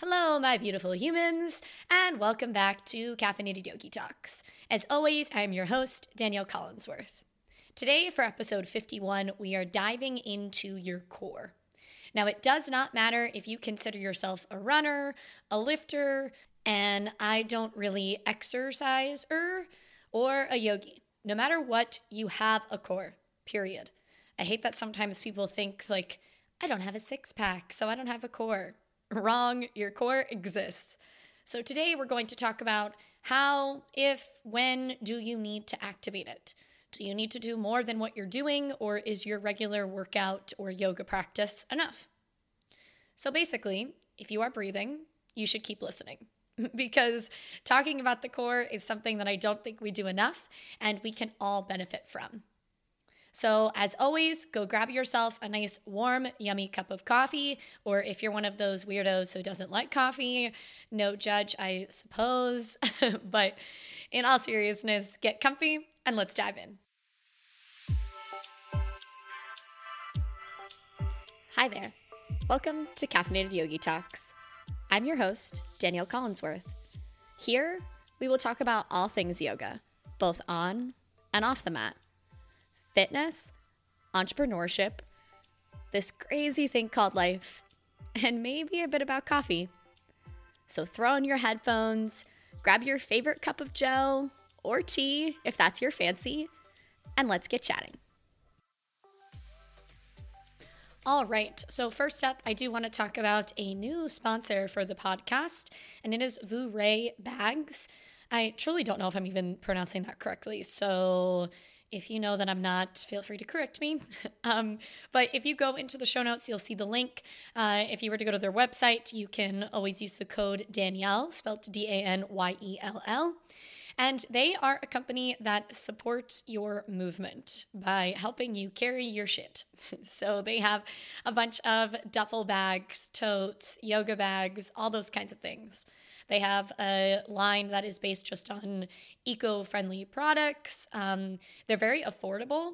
Hello, my beautiful humans, and welcome back to Caffeinated Yogi Talks. As always, I'm your host, Danielle Collinsworth. Today, for episode 51, we are diving into your core. Now, it does not matter if you consider yourself a runner, a lifter, and I don't really exercise er, or a yogi. No matter what, you have a core, period. I hate that sometimes people think, like, I don't have a six pack, so I don't have a core. Wrong, your core exists. So today we're going to talk about how, if, when do you need to activate it? Do you need to do more than what you're doing, or is your regular workout or yoga practice enough? So basically, if you are breathing, you should keep listening because talking about the core is something that I don't think we do enough and we can all benefit from. So, as always, go grab yourself a nice, warm, yummy cup of coffee. Or if you're one of those weirdos who doesn't like coffee, no judge, I suppose. but in all seriousness, get comfy and let's dive in. Hi there. Welcome to Caffeinated Yogi Talks. I'm your host, Danielle Collinsworth. Here, we will talk about all things yoga, both on and off the mat fitness, entrepreneurship, this crazy thing called life, and maybe a bit about coffee. So throw on your headphones, grab your favorite cup of joe or tea if that's your fancy, and let's get chatting. All right, so first up, I do want to talk about a new sponsor for the podcast, and it is Vooray Bags. I truly don't know if I'm even pronouncing that correctly, so if you know that I'm not, feel free to correct me. um, but if you go into the show notes, you'll see the link. Uh, if you were to go to their website, you can always use the code Danielle, spelled D A N Y E L L. And they are a company that supports your movement by helping you carry your shit. so they have a bunch of duffel bags, totes, yoga bags, all those kinds of things. They have a line that is based just on eco friendly products. Um, they're very affordable.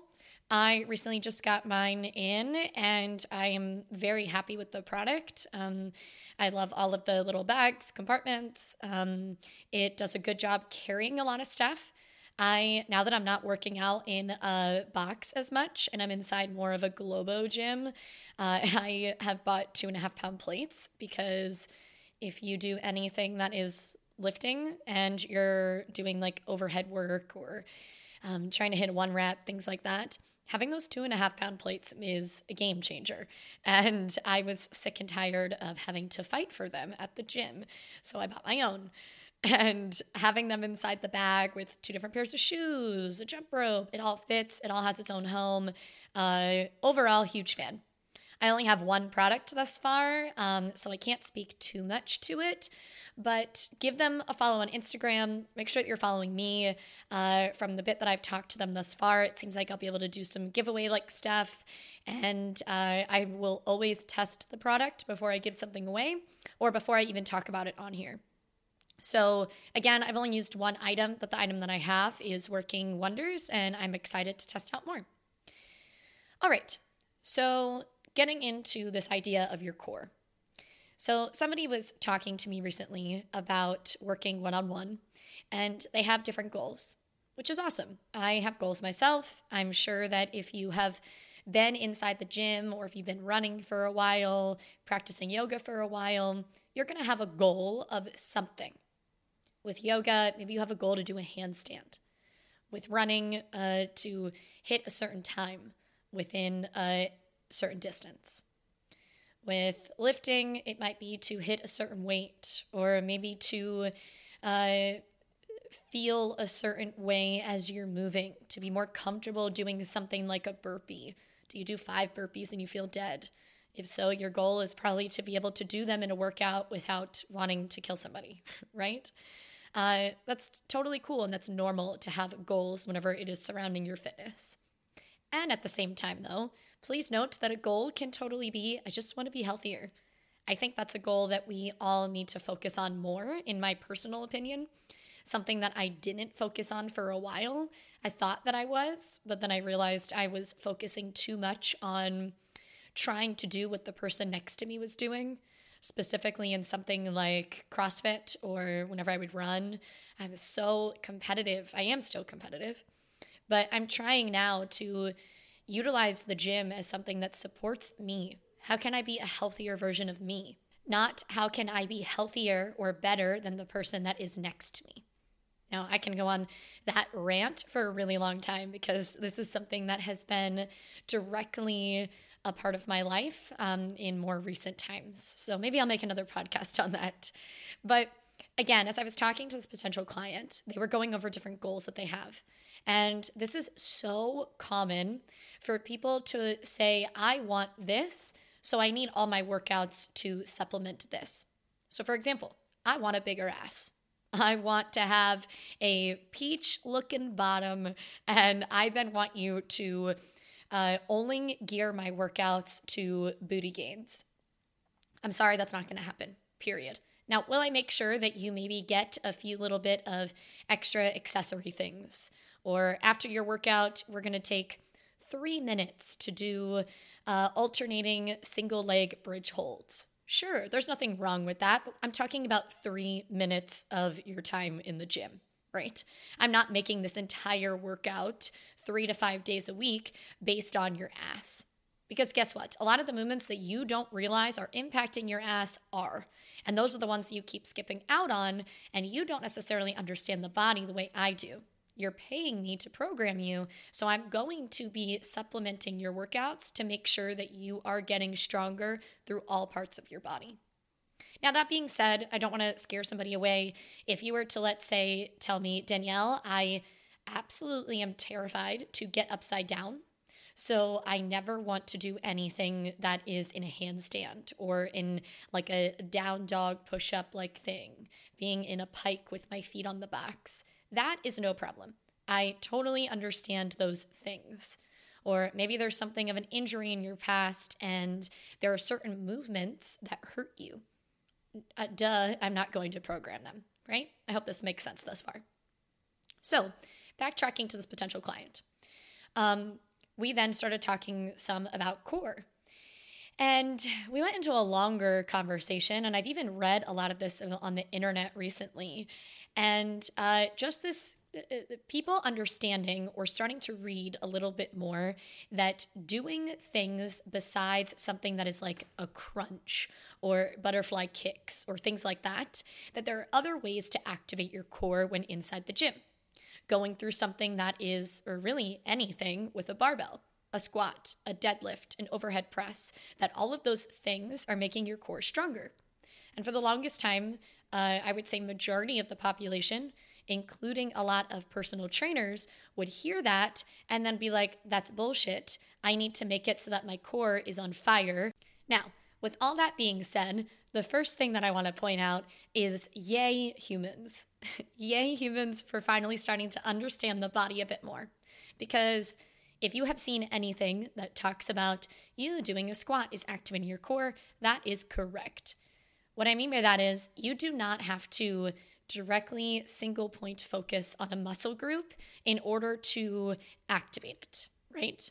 I recently just got mine in and I am very happy with the product. Um, I love all of the little bags, compartments. Um, it does a good job carrying a lot of stuff. I now that I'm not working out in a box as much and I'm inside more of a Globo gym, uh, I have bought two and a half pound plates because if you do anything that is lifting and you're doing like overhead work or um, trying to hit one rep, things like that, having those two and a half pound plates is a game changer. And I was sick and tired of having to fight for them at the gym. So I bought my own. And having them inside the bag with two different pairs of shoes, a jump rope, it all fits, it all has its own home. Uh, overall, huge fan. I only have one product thus far, um, so I can't speak too much to it. But give them a follow on Instagram. Make sure that you're following me. Uh, from the bit that I've talked to them thus far, it seems like I'll be able to do some giveaway like stuff. And uh, I will always test the product before I give something away or before I even talk about it on here. So, again, I've only used one item, but the item that I have is working wonders, and I'm excited to test out more. All right, so getting into this idea of your core. So, somebody was talking to me recently about working one on one, and they have different goals, which is awesome. I have goals myself. I'm sure that if you have been inside the gym or if you've been running for a while, practicing yoga for a while, you're going to have a goal of something. With yoga, maybe you have a goal to do a handstand. With running, uh, to hit a certain time within a certain distance. With lifting, it might be to hit a certain weight or maybe to uh, feel a certain way as you're moving, to be more comfortable doing something like a burpee. Do you do five burpees and you feel dead? If so, your goal is probably to be able to do them in a workout without wanting to kill somebody, right? Uh, that's totally cool and that's normal to have goals whenever it is surrounding your fitness. And at the same time, though, please note that a goal can totally be I just want to be healthier. I think that's a goal that we all need to focus on more, in my personal opinion. Something that I didn't focus on for a while. I thought that I was, but then I realized I was focusing too much on trying to do what the person next to me was doing. specifically in something like CrossFit or whenever I would run. I was so competitive. I am still competitive, but I'm trying now to utilize the gym as something that supports me. How can I be a healthier version of me? Not how can I be healthier or better than the person that is next to me. Now, I can go on that rant for a really long time because this is something that has been directly a part of my life um, in more recent times. So maybe I'll make another podcast on that. But again, as I was talking to this potential client, they were going over different goals that they have. And this is so common for people to say, I want this, so I need all my workouts to supplement this. So, for example, I want a bigger ass. I want to have a peach looking bottom, and I then want you to uh, only gear my workouts to booty gains. I'm sorry, that's not going to happen, period. Now, will I make sure that you maybe get a few little bit of extra accessory things? Or after your workout, we're going to take three minutes to do uh, alternating single leg bridge holds. Sure, there's nothing wrong with that, but I'm talking about three minutes of your time in the gym, right? I'm not making this entire workout three to five days a week based on your ass. Because guess what? A lot of the movements that you don't realize are impacting your ass are. And those are the ones you keep skipping out on, and you don't necessarily understand the body the way I do. You're paying me to program you, so I'm going to be supplementing your workouts to make sure that you are getting stronger through all parts of your body. Now, that being said, I don't want to scare somebody away. If you were to, let's say, tell me, Danielle, I absolutely am terrified to get upside down. So I never want to do anything that is in a handstand or in like a down dog push up like thing, being in a pike with my feet on the box. That is no problem. I totally understand those things. Or maybe there's something of an injury in your past and there are certain movements that hurt you. Uh, duh, I'm not going to program them, right? I hope this makes sense thus far. So, backtracking to this potential client. Um, we then started talking some about core. And we went into a longer conversation, and I've even read a lot of this on the internet recently. And uh, just this uh, uh, people understanding or starting to read a little bit more that doing things besides something that is like a crunch or butterfly kicks or things like that, that there are other ways to activate your core when inside the gym going through something that is, or really anything with a barbell, a squat, a deadlift, an overhead press, that all of those things are making your core stronger. And for the longest time, uh, I would say majority of the population, including a lot of personal trainers, would hear that and then be like, that's bullshit. I need to make it so that my core is on fire. Now, with all that being said, the first thing that I want to point out is yay, humans. yay, humans, for finally starting to understand the body a bit more. Because if you have seen anything that talks about you doing a squat is activating your core, that is correct. What I mean by that is you do not have to directly single point focus on a muscle group in order to activate it, right?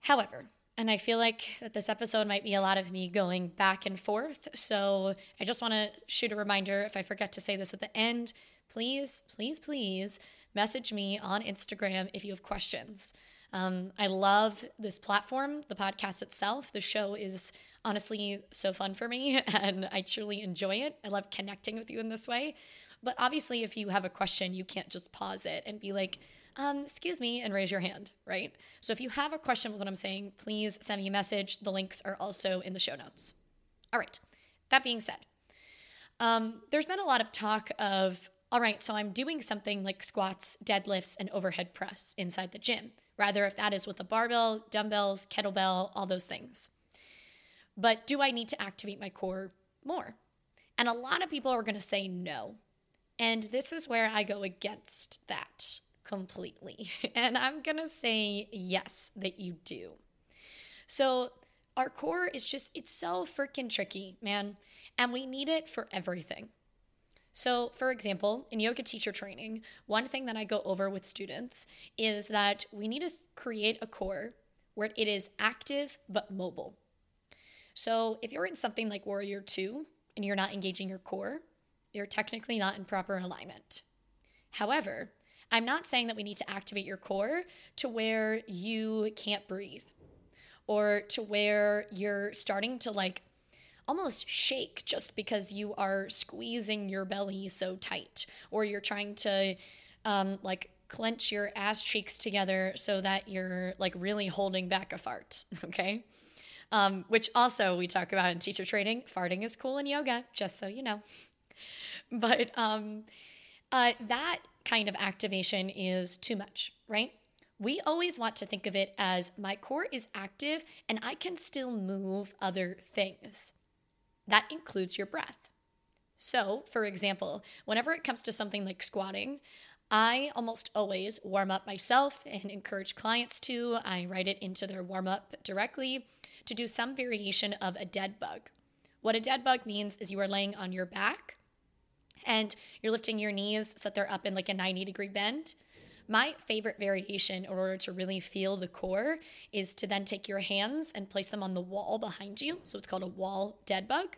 However, and I feel like that this episode might be a lot of me going back and forth. So I just want to shoot a reminder if I forget to say this at the end, please, please, please message me on Instagram if you have questions. Um, I love this platform, the podcast itself. The show is honestly so fun for me and I truly enjoy it. I love connecting with you in this way. But obviously, if you have a question, you can't just pause it and be like, um, excuse me, and raise your hand, right? So if you have a question with what I'm saying, please send me a message. The links are also in the show notes. All right, that being said, um, there's been a lot of talk of, all right, so I'm doing something like squats, deadlifts, and overhead press inside the gym, rather if that is with a barbell, dumbbells, kettlebell, all those things. But do I need to activate my core more? And a lot of people are going to say no. And this is where I go against that completely. And I'm going to say yes, that you do. So, our core is just, it's so freaking tricky, man. And we need it for everything. So, for example, in yoga teacher training, one thing that I go over with students is that we need to create a core where it is active but mobile. So if you're in something like Warrior 2 and you're not engaging your core, you're technically not in proper alignment. However, I'm not saying that we need to activate your core to where you can't breathe or to where you're starting to like almost shake just because you are squeezing your belly so tight or you're trying to um, like clench your ass cheeks together so that you're like really holding back a fart okay? Um, which also we talk about in teacher training farting is cool in yoga just so you know. But um, uh, that kind of activation is too much right we always want to think of it as my core is active and I can still move other things. That includes your breath. So, for example, whenever it comes to something like squatting, I almost always warm up myself and encourage clients to. I write it into their warm up directly to do some variation of a dead bug. What a dead bug means is you are laying on your back and you're lifting your knees so that they're up in like a 90 degree bend. My favorite variation in order to really feel the core is to then take your hands and place them on the wall behind you. So it's called a wall dead bug.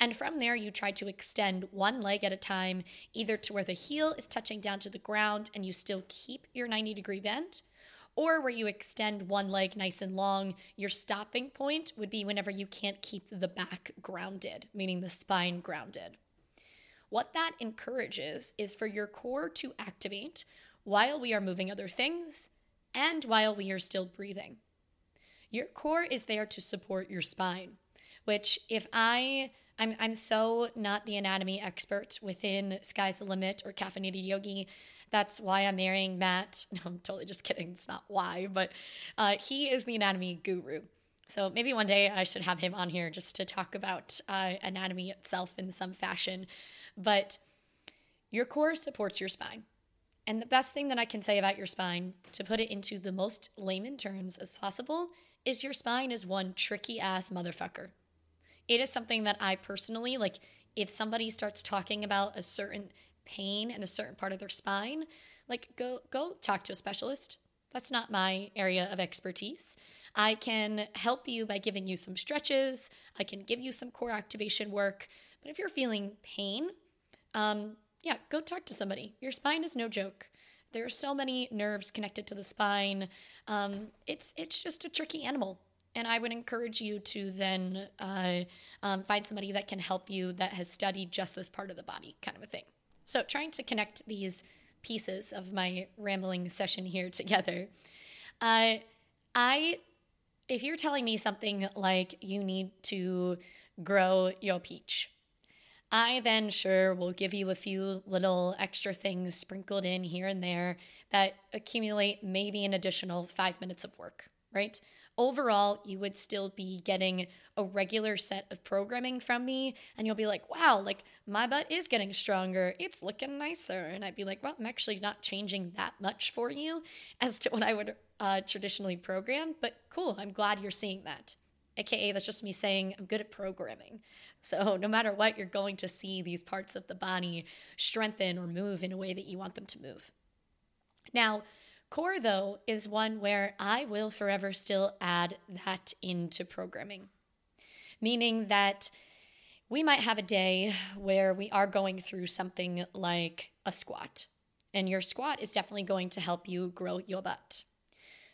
And from there, you try to extend one leg at a time, either to where the heel is touching down to the ground and you still keep your 90 degree bend, or where you extend one leg nice and long. Your stopping point would be whenever you can't keep the back grounded, meaning the spine grounded. What that encourages is for your core to activate while we are moving other things and while we are still breathing. Your core is there to support your spine, which if I I'm I'm so not the anatomy expert within Sky's the Limit or Caffeinated Yogi. That's why I'm marrying Matt. No, I'm totally just kidding. It's not why, but uh, he is the anatomy guru. So maybe one day I should have him on here just to talk about uh, anatomy itself in some fashion. But your core supports your spine. And the best thing that I can say about your spine, to put it into the most layman terms as possible, is your spine is one tricky ass motherfucker. It is something that I personally, like, if somebody starts talking about a certain pain in a certain part of their spine, like, go, go talk to a specialist. That's not my area of expertise. I can help you by giving you some stretches. I can give you some core activation work. But if you're feeling pain, um, yeah, go talk to somebody. Your spine is no joke. There are so many nerves connected to the spine. Um, it's it's just a tricky animal, and I would encourage you to then uh, um, find somebody that can help you that has studied just this part of the body, kind of a thing. So, trying to connect these pieces of my rambling session here together, uh, I, if you're telling me something like you need to grow your peach I then sure will give you a few little extra things sprinkled in here and there that accumulate maybe an additional five minutes of work, right? Overall, you would still be getting a regular set of programming from me, and you'll be like, wow, like my butt is getting stronger. It's looking nicer. And I'd be like, well, I'm actually not changing that much for you as to what I would uh, traditionally program, but cool. I'm glad you're seeing that. AKA, that's just me saying I'm good at programming. So, no matter what, you're going to see these parts of the body strengthen or move in a way that you want them to move. Now, core, though, is one where I will forever still add that into programming, meaning that we might have a day where we are going through something like a squat, and your squat is definitely going to help you grow your butt.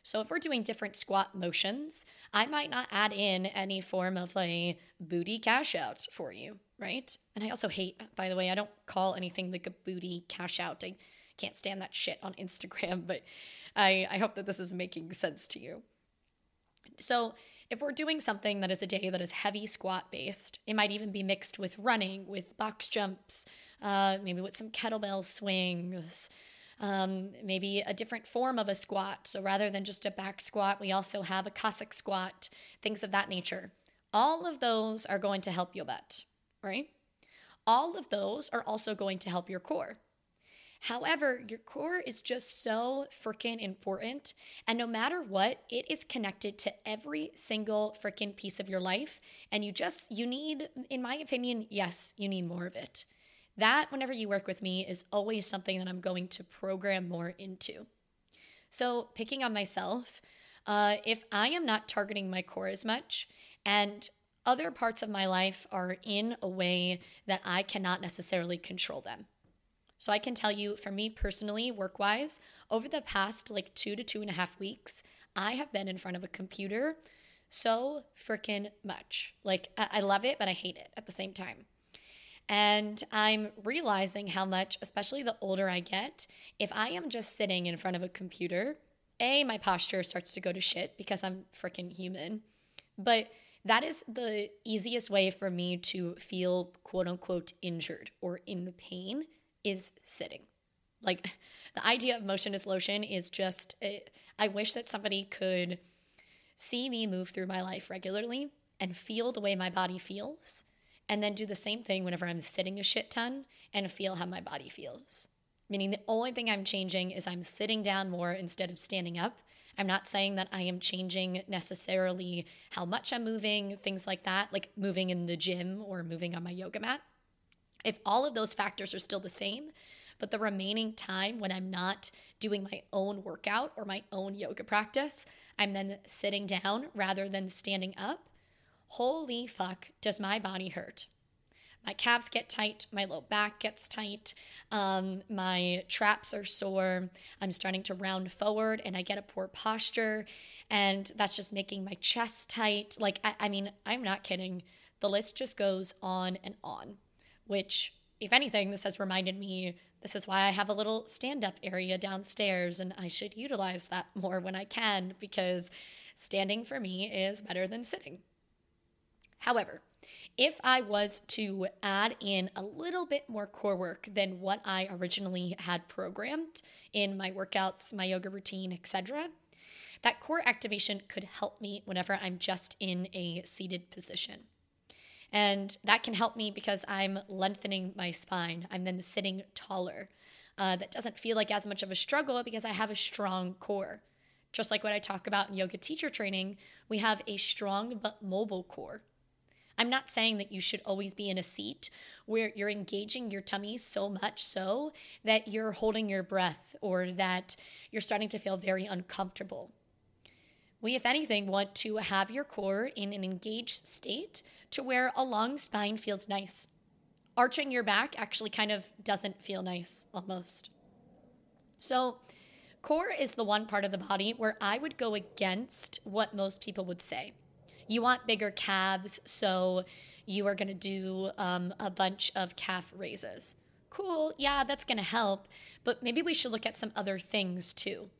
So if we're doing different squat motions, I might not add in any form of a booty cash out for you, right? And I also hate, by the way, I don't call anything like a booty cash out. I can't stand that shit on Instagram, but I, I hope that this is making sense to you. So if we're doing something that is a day that is heavy squat based, it might even be mixed with running, with box jumps, uh, maybe with some kettlebell swings, um, maybe a different form of a squat. So rather than just a back squat, we also have a Cossack squat, things of that nature. All of those are going to help your butt, right? All of those are also going to help your core. However, your core is just so freaking important. And no matter what, it is connected to every single freaking piece of your life. And you just, you need, in my opinion, yes, you need more of it. That, whenever you work with me, is always something that I'm going to program more into. So, picking on myself, uh, if I am not targeting my core as much, and other parts of my life are in a way that I cannot necessarily control them. So I can tell you, for me personally, work wise, over the past like two to two and a half weeks, I have been in front of a computer so freaking much. Like, I love it, but I hate it at the same time. And I'm realizing how much, especially the older I get, if I am just sitting in front of a computer, A, my posture starts to go to shit because I'm freaking human. But that is the easiest way for me to feel quote unquote injured or in pain is sitting. Like the idea of motion is lotion is just, it, I wish that somebody could see me move through my life regularly and feel the way my body feels and then do the same thing whenever I'm sitting a shit ton and feel how my body feels. Meaning the only thing I'm changing is I'm sitting down more instead of standing up. I'm not saying that I am changing necessarily how much I'm moving, things like that, like moving in the gym or moving on my yoga mat. If all of those factors are still the same, but the remaining time when I'm not doing my own workout or my own yoga practice, I'm then sitting down rather than standing up, holy fuck, does my body hurt. My calves get tight, my low back gets tight, um, my traps are sore, I'm starting to round forward and I get a poor posture, and that's just making my chest tight. Like, I, I mean, I'm not kidding. The list just goes on and on, which, if anything, this has reminded me this is why I have a little stand up area downstairs, and I should utilize that more when I can because standing for me is better than sitting. However, if I was to add in a little bit more core work than what I originally had programmed in my workouts, my yoga routine, etc., that core activation could help me whenever I'm just in a seated position. And that can help me because I'm lengthening my spine. I'm then sitting taller. Uh, that doesn't feel like as much of a struggle because I have a strong core. Just like what I talk about in yoga teacher training, we have a strong but mobile core. I'm not saying that you should always be in a seat where you're engaging your tummy so much so that you're holding your breath or that you're starting to feel very uncomfortable. We, if anything, want to have your core in an engaged state to where a long spine feels nice. Arching your back actually kind of doesn't feel nice almost. So, core is the one part of the body where I would go against what most people would say. You want bigger calves, so you are going to do um, a bunch of calf raises. Cool, yeah, that's going to help, but maybe we should look at some other things too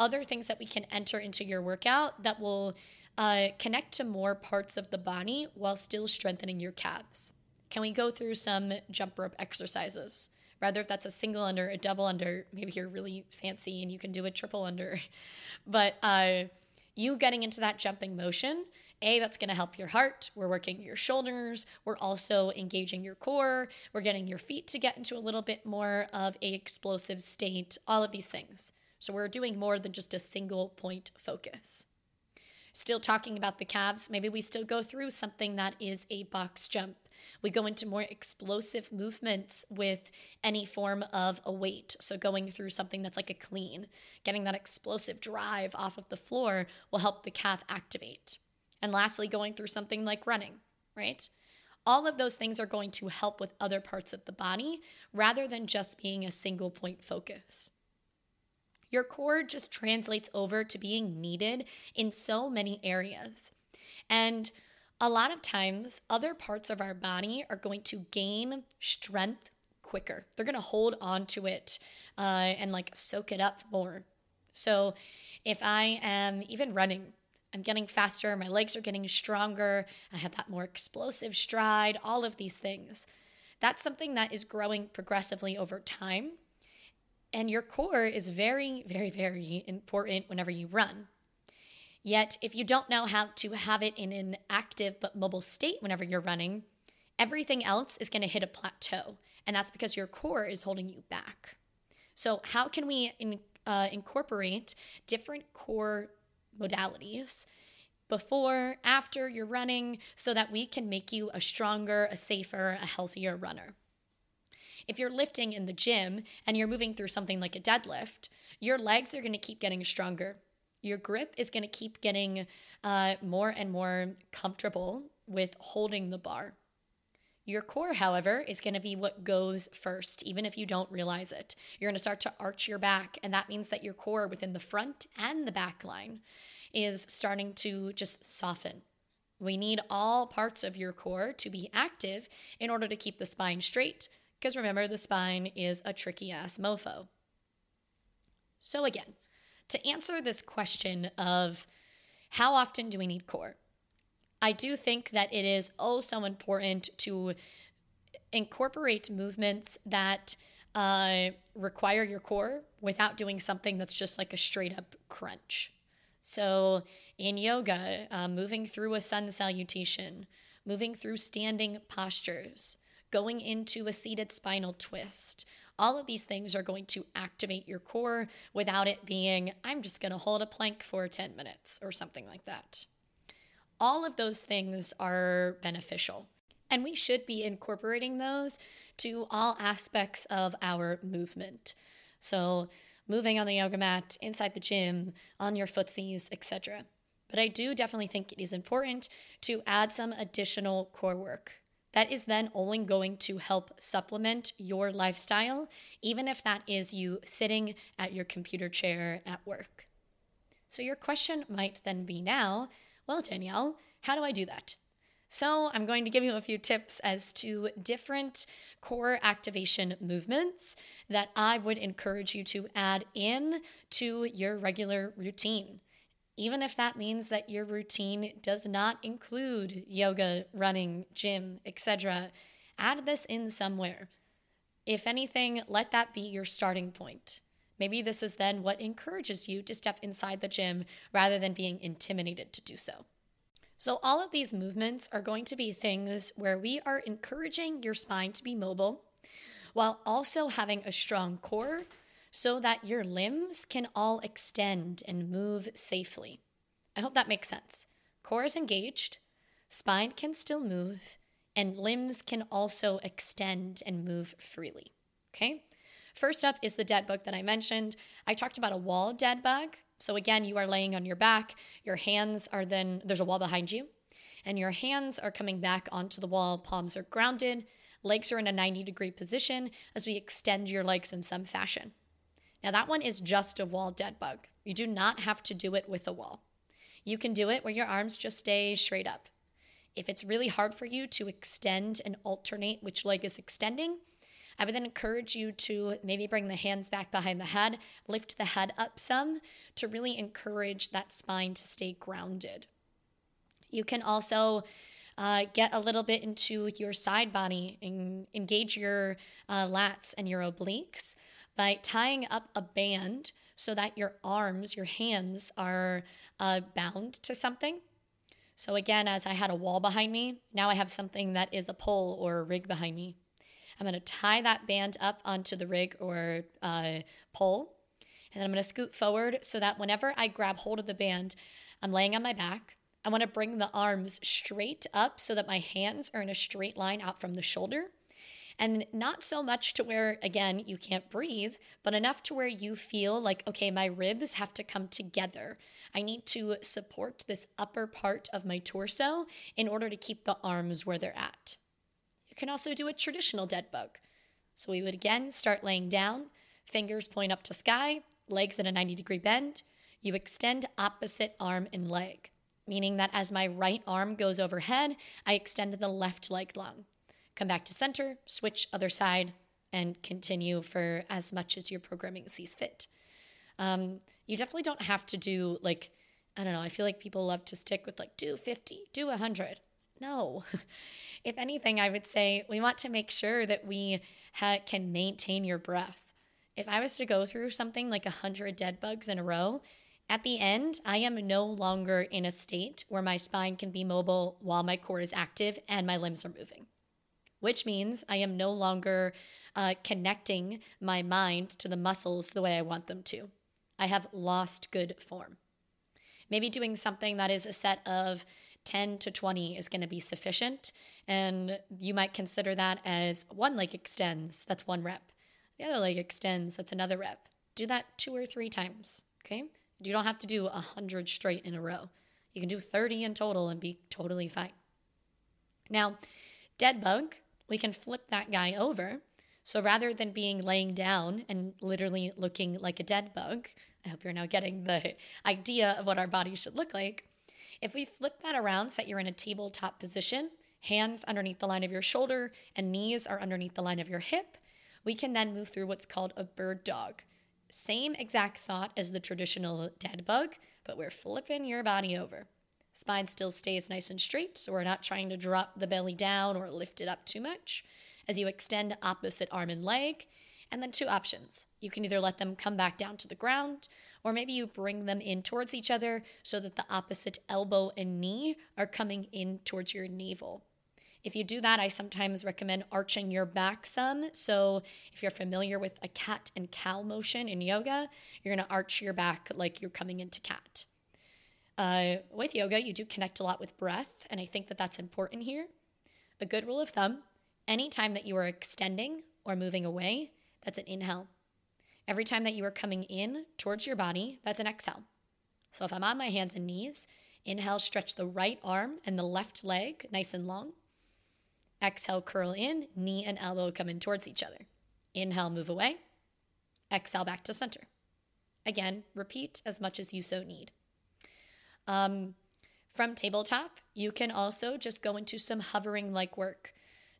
other things that we can enter into your workout that will uh, connect to more parts of the body while still strengthening your calves. Can we go through some jump rope exercises? Rather, if that's a single under, a double under, maybe you're really fancy and you can do a triple under. But uh, you getting into that jumping motion, A, that's going to help your heart. We're working your shoulders. We're also engaging your core. We're getting your feet to get into a little bit more of a explosive state, all of these things. So we're doing more than just a single point focus. Still talking about the calves, maybe we still go through something that is a box jump. We go into more explosive movements with any form of a weight. So, going through something that's like a clean, getting that explosive drive off of the floor will help the calf activate. And lastly, going through something like running, right? All of those things are going to help with other parts of the body rather than just being a single point focus. Your core just translates over to being needed in so many areas. And a lot of times, other parts of our body are going to gain strength quicker. They're going to hold on to it uh, and like soak it up more. So, if I am even running, I'm getting faster, my legs are getting stronger, I have that more explosive stride, all of these things. That's something that is growing progressively over time. And your core is very, very, very important whenever you run. Yet, if you don't know how to have it in an active but mobile state whenever you're running, everything else is going to hit a plateau. And that's because your core is holding you back. So, how can we in, uh, incorporate different core modalities before, after you're running, so that we can make you a stronger, a safer, a healthier runner? If you're lifting in the gym and you're moving through something like a deadlift, your legs are going to keep getting stronger. Your grip is going to keep getting uh, more and more comfortable with holding the bar. Your core, however, is going to be what goes first, even if you don't realize it. You're going to start to arch your back, and that means that your core within the front and the back line is starting to just soften. We need all parts of your core to be active in order to keep the spine straight, because remember, the spine is a tricky ass mofo. So, again, to answer this question of how often do we need core? I do think that it is oh so important to incorporate movements that uh, require your core without doing something that's just like a straight up crunch. So, in yoga, uh, moving through a sun salutation, moving through standing postures, going into a seated spinal twist, all of these things are going to activate your core without it being, I'm just going to hold a plank for 10 minutes or something like that. All of those things are beneficial, and we should be incorporating those to all aspects of our movement. So, moving on the yoga mat, inside the gym, on your footsies, etc. But I do definitely think it is important to add some additional core work. That is then only going to help supplement your lifestyle, even if that is you sitting at your computer chair at work. So, your question might then be now well, Danielle, how do I do that? So, I'm going to give you a few tips as to different core activation movements that I would encourage you to add in to your regular routine. Even if that means that your routine does not include yoga, running, gym, etc., add this in somewhere. If anything, let that be your starting point. Maybe this is then what encourages you to step inside the gym rather than being intimidated to do so. So, all of these movements are going to be things where we are encouraging your spine to be mobile while also having a strong core so that your limbs can all extend and move safely. I hope that makes sense. Core is engaged, spine can still move, and limbs can also extend and move freely. Okay? First up is the dead bug that I mentioned. I talked about a wall dead bug. So again, you are laying on your back, your hands are then, there's a wall behind you, and your hands are coming back onto the wall, palms are grounded, legs are in a 90 degree position as we extend your legs in some fashion. Now, that one is just a wall dead bug. You do not have to do it with a wall. You can do it where your arms just stay straight up. If it's really hard for you to extend and alternate which leg is extending, I would then encourage you to maybe bring the hands back behind the head, lift the head up some to really encourage that spine to stay grounded. You can also uh, get a little bit into your side body and engage your uh, lats and your obliques by tying up a band so that your arms, your hands are uh, bound to something. So, again, as I had a wall behind me, now I have something that is a pole or a rig behind me. I'm going to tie that band up onto the rig or uh, pole. And then I'm going to scoot forward so that whenever I grab hold of the band, I'm laying on my back. I want to bring the arms straight up so that my hands are in a straight line out from the shoulder. And not so much to where, again, you can't breathe, but enough to where you feel like, okay, my ribs have to come together. I need to support this upper part of my torso in order to keep the arms where they're at can also do a traditional dead bug. So we would again start laying down, fingers point up to sky, legs in a 90 degree bend. You extend opposite arm and leg, meaning that as my right arm goes overhead, I extend the left leg long. Come back to center, switch other side, and continue for as much as your programming sees fit. Um, you definitely don't have to do like, I don't know, I feel like people love to stick with like do 50, do 100. No. if anything, I would say we want to make sure that we ha- can maintain your breath. If I was to go through something like 100 dead bugs in a row, at the end, I am no longer in a state where my spine can be mobile while my core is active and my limbs are moving, which means I am no longer uh, connecting my mind to the muscles the way I want them to. I have lost good form. Maybe doing something that is a set of 10 to 20 is going to be sufficient. And you might consider that as one leg extends, that's one rep. The other leg extends, that's another rep. Do that two or three times, okay? You don't have to do 100 straight in a row. You can do 30 in total and be totally fine. Now, dead bug, we can flip that guy over. So rather than being laying down and literally looking like a dead bug, I hope you're now getting the idea of what our body should look like. If we flip that around so you're in a tabletop position, hands underneath the line of your shoulder and knees are underneath the line of your hip, we can then move through what's called a bird dog. Same exact thought as the traditional dead bug, but we're flipping your body over. Spine still stays nice and straight, so we're not trying to drop the belly down or lift it up too much. As you extend opposite arm and leg, and then two options. You can either let them come back down to the ground, or maybe you bring them in towards each other so that the opposite elbow and knee are coming in towards your navel. If you do that, I sometimes recommend arching your back some. So, if you're familiar with a cat and cow motion in yoga, you're going to arch your back like you're coming into cat. Uh, with yoga, you do connect a lot with breath, and I think that that's important here. A good rule of thumb anytime that you are extending or moving away, that's an inhale. Every time that you are coming in towards your body, that's an exhale. So if I'm on my hands and knees, inhale, stretch the right arm and the left leg nice and long. Exhale, curl in, knee and elbow come in towards each other. Inhale, move away. Exhale, back to center. Again, repeat as much as you so need. Um, from tabletop, you can also just go into some hovering like work,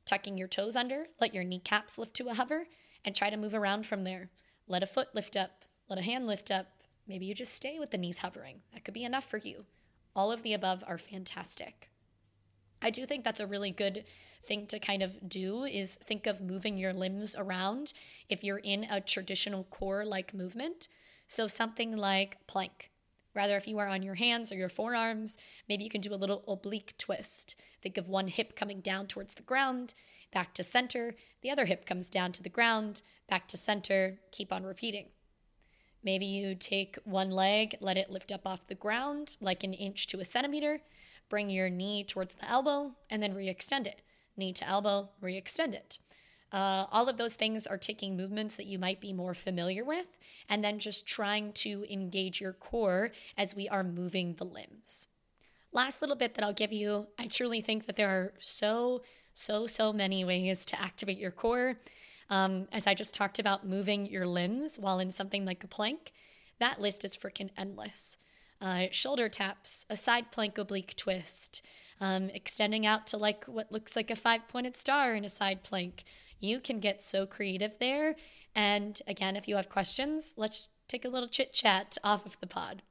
tucking your toes under, let your kneecaps lift to a hover, and try to move around from there. Let a foot lift up, let a hand lift up. Maybe you just stay with the knees hovering. That could be enough for you. All of the above are fantastic. I do think that's a really good thing to kind of do is think of moving your limbs around if you're in a traditional core like movement. So something like plank. Rather, if you are on your hands or your forearms, maybe you can do a little oblique twist. Think of one hip coming down towards the ground, back to center. The other hip comes down to the ground, back to center. Keep on repeating. Maybe you take one leg, let it lift up off the ground like an inch to a centimeter, bring your knee towards the elbow, and then re extend it. Knee to elbow, re extend it. Uh, all of those things are taking movements that you might be more familiar with, and then just trying to engage your core as we are moving the limbs. Last little bit that I'll give you I truly think that there are so, so, so many ways to activate your core. Um, as I just talked about moving your limbs while in something like a plank, that list is freaking endless. Uh, shoulder taps, a side plank oblique twist, um, extending out to like what looks like a five pointed star in a side plank, you can get so creative there. And again, if you have questions, let's take a little chit chat off of the pod.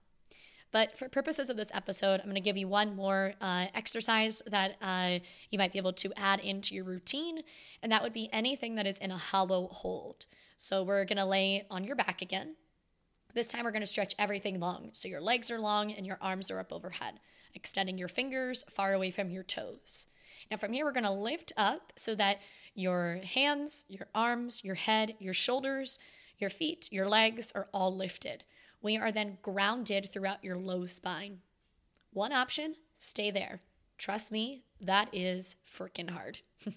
But for purposes of this episode, I'm going to give you one more uh, exercise that uh, you might be able to add into your routine, and that would be anything that is in a hollow hold. So we're going to lay on your back again. This time, we're going to stretch everything long. So your legs are long and your arms are up overhead, extending your fingers far away from your toes. Now, from here, we're going to lift up so that your hands, your arms, your head, your shoulders, your feet, your legs are all lifted. We are then grounded throughout your low spine. One option, stay there. Trust me, that is freaking hard.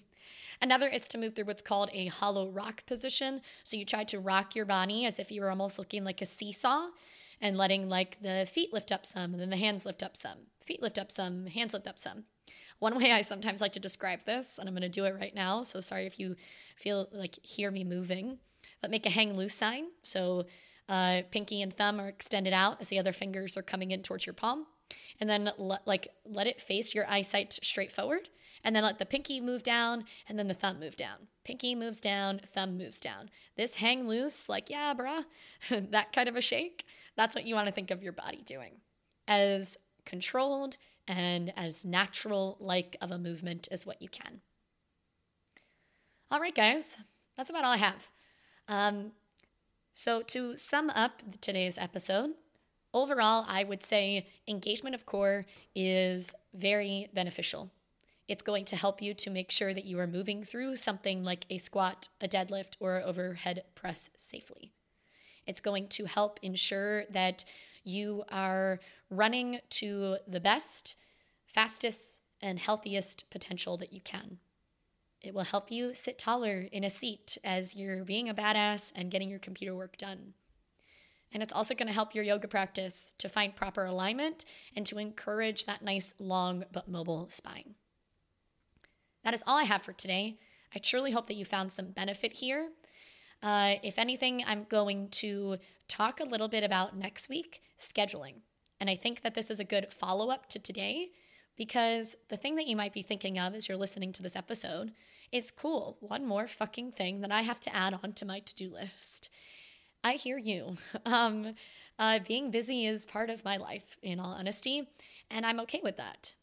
Another is to move through what's called a hollow rock position. So you try to rock your body as if you were almost looking like a seesaw and letting like the feet lift up some and then the hands lift up some. Feet lift up some, hands lift up some. One way I sometimes like to describe this, and I'm going to do it right now, so sorry if you feel like hear me moving, but make a hang loose sign. So uh, pinky and thumb are extended out as the other fingers are coming in towards your palm. And then let, like let it face your eyesight straight forward. And then let the pinky move down and then the thumb move down. Pinky moves down, thumb moves down. This hang loose, like, yeah, bruh, that kind of a shake. That's what you want to think of your body doing. As controlled and as natural like of a movement as what you can. All right, guys, that's about all I have. Um, so, to sum up today's episode, overall, I would say engagement of core is very beneficial. It's going to help you to make sure that you are moving through something like a squat, a deadlift, or overhead press safely. It's going to help ensure that you are running to the best, fastest, and healthiest potential that you can. It will help you sit taller in a seat as you're being a badass and getting your computer work done. And it's also going to help your yoga practice to find proper alignment and to encourage that nice, long, but mobile spine. that is all I have for today. I truly hope that you found some benefit here. Uh, if anything, I'm going to talk a little bit about next week scheduling. And I think that this is a good follow up to today because the thing that you might be thinking of as you're listening to this episode is cool, one more fucking thing that I have to add on to my to do list. I hear you. Um, uh, being busy is part of my life, in all honesty, and I'm okay with that.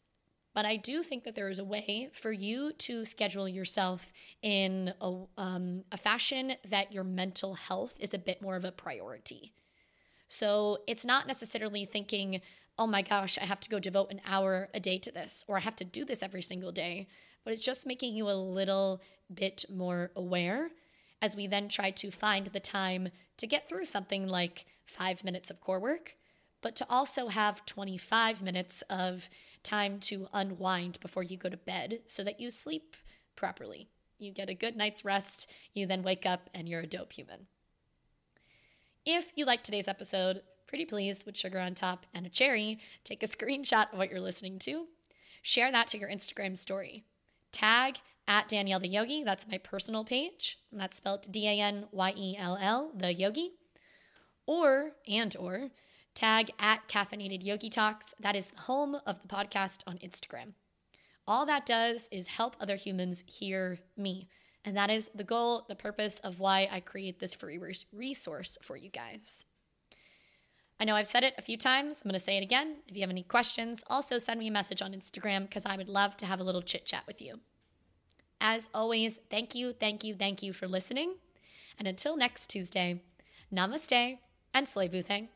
But I do think that there is a way for you to schedule yourself in a, um, a fashion that your mental health is a bit more of a priority. So it's not necessarily thinking, oh my gosh, I have to go devote an hour a day to this, or I have to do this every single day. But it's just making you a little bit more aware as we then try to find the time to get through something like five minutes of core work, but to also have 25 minutes of time to unwind before you go to bed so that you sleep properly. You get a good night's rest, you then wake up and you're a dope human. If you liked today's episode, pretty please, with sugar on top and a cherry, take a screenshot of what you're listening to. Share that to your Instagram story. Tag at Danyell the Yogi, that's my personal page, and that's spelled D A N Y E L L, the Yogi. Or, and or, tag at Caffeinated Yogi Talks. That is the home of the podcast on Instagram. All that does is help other humans hear me. And that is the goal, the purpose of why I create this free resource for you guys. I know I've said it a few times. I'm going to say it again. If you have any questions, also send me a message on Instagram because I would love to have a little chit chat with you. As always, thank you, thank you, thank you for listening. And until next Tuesday, namaste and slay boothang.